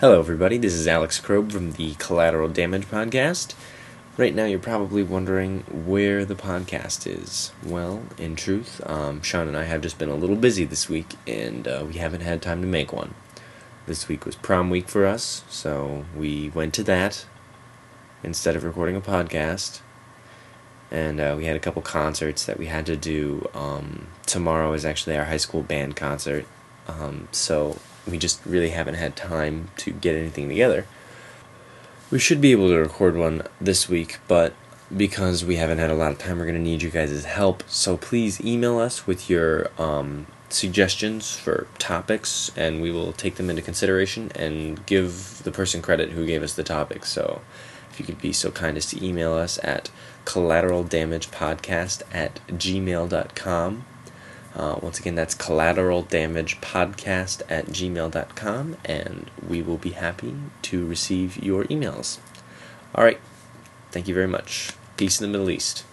Hello, everybody. This is Alex Krobe from the Collateral Damage Podcast. Right now, you're probably wondering where the podcast is. Well, in truth, um, Sean and I have just been a little busy this week, and uh, we haven't had time to make one. This week was prom week for us, so we went to that instead of recording a podcast. And uh, we had a couple concerts that we had to do. Um, tomorrow is actually our high school band concert, um, so we just really haven't had time to get anything together. We should be able to record one this week, but because we haven't had a lot of time, we're going to need you guys' help. So please email us with your um, suggestions for topics, and we will take them into consideration and give the person credit who gave us the topic. So if you could be so kind as to email us at collateraldamagepodcast at gmail.com. Uh, once again, that's collateral damage podcast at gmail.com, and we will be happy to receive your emails. All right. Thank you very much. Peace in the Middle East.